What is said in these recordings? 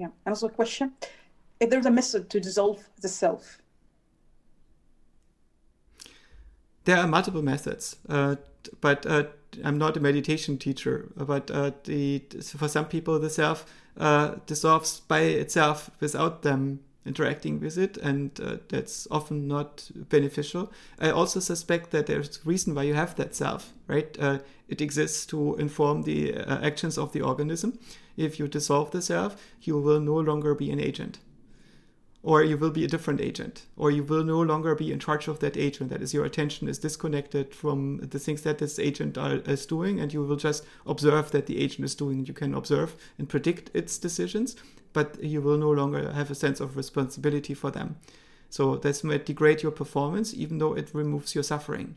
Yeah. And also a question: If there's a method to dissolve the self, there are multiple methods, uh, but uh, I'm not a meditation teacher. But uh, the for some people, the self uh, dissolves by itself without them interacting with it, and uh, that's often not beneficial. I also suspect that there's a reason why you have that self, right? Uh, it exists to inform the actions of the organism. If you dissolve the self, you will no longer be an agent or you will be a different agent, or you will no longer be in charge of that agent. That is, your attention is disconnected from the things that this agent are, is doing, and you will just observe that the agent is doing. You can observe and predict its decisions, but you will no longer have a sense of responsibility for them. So this might degrade your performance, even though it removes your suffering.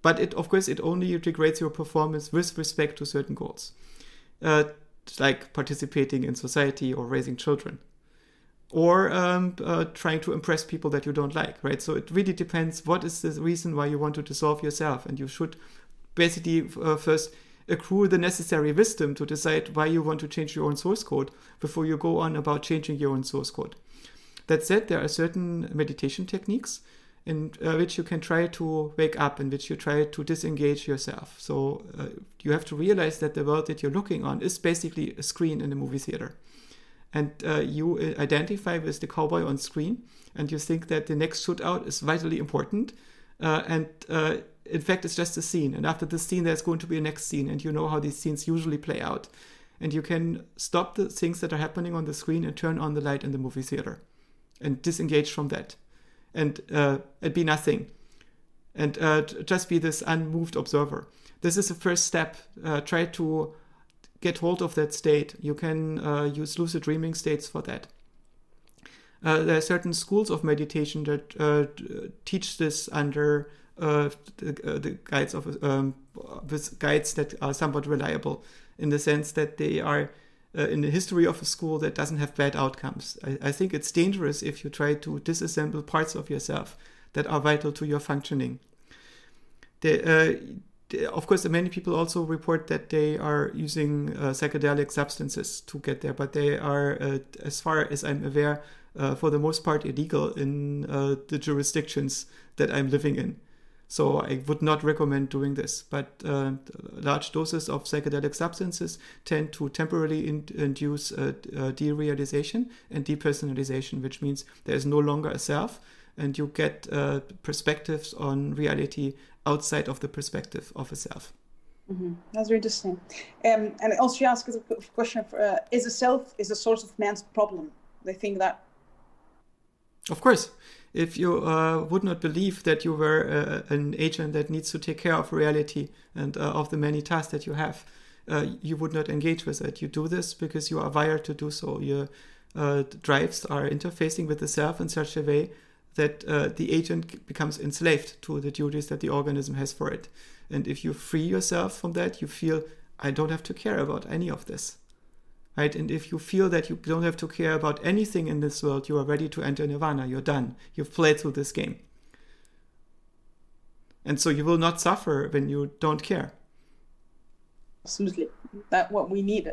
But it, of course, it only degrades your performance with respect to certain goals, uh, like participating in society or raising children or um, uh, trying to impress people that you don't like, right? So it really depends what is the reason why you want to dissolve yourself. And you should basically uh, first accrue the necessary wisdom to decide why you want to change your own source code before you go on about changing your own source code. That said, there are certain meditation techniques in uh, which you can try to wake up, in which you try to disengage yourself. So uh, you have to realize that the world that you're looking on is basically a screen in a movie theater and uh, you uh, identify with the cowboy on screen and you think that the next shootout is vitally important uh, and uh, in fact it's just a scene. And after the scene there's going to be a next scene and you know how these scenes usually play out. And you can stop the things that are happening on the screen and turn on the light in the movie theater and disengage from that. And uh, it be nothing. And uh, just be this unmoved observer. This is the first step try to get hold of that state. You can uh, use lucid dreaming states for that. Uh, there are certain schools of meditation that uh, teach this under uh, the, uh, the, guides of um, with guides that are somewhat reliable in the sense that they are uh, in the history of a school that doesn't have bad outcomes. I, I, think it's dangerous if you try to disassemble parts of yourself that are vital to your functioning. The, of course, many people also report that they are using uh, psychedelic substances to get there, but they are, uh, as far as I'm aware, uh, for the most part illegal in uh, the jurisdictions that I'm living in. So I would not recommend doing this. But uh, large doses of psychedelic substances tend to temporarily in- induce uh, derealization and depersonalization, which means there is no longer a self, and you get perspectives on reality outside of the perspective of a self. Mm-hmm. That's very interesting. Um, and also, she asks a question: for, uh, Is a self is the source of man's problem? They think that. Of course, if you uh, would not believe that you were uh, an agent that needs to take care of reality and uh, of the many tasks that you have, uh, you would not engage with it. You do this because you are wired to do so. Your uh, drives are interfacing with the self in such a way that uh, the agent becomes enslaved to the duties that the organism has for it. And if you free yourself from that, you feel, I don't have to care about any of this. Right? And if you feel that you don't have to care about anything in this world, you are ready to enter nirvana. You're done. You've played through this game. And so you will not suffer when you don't care. Absolutely. That's what we need.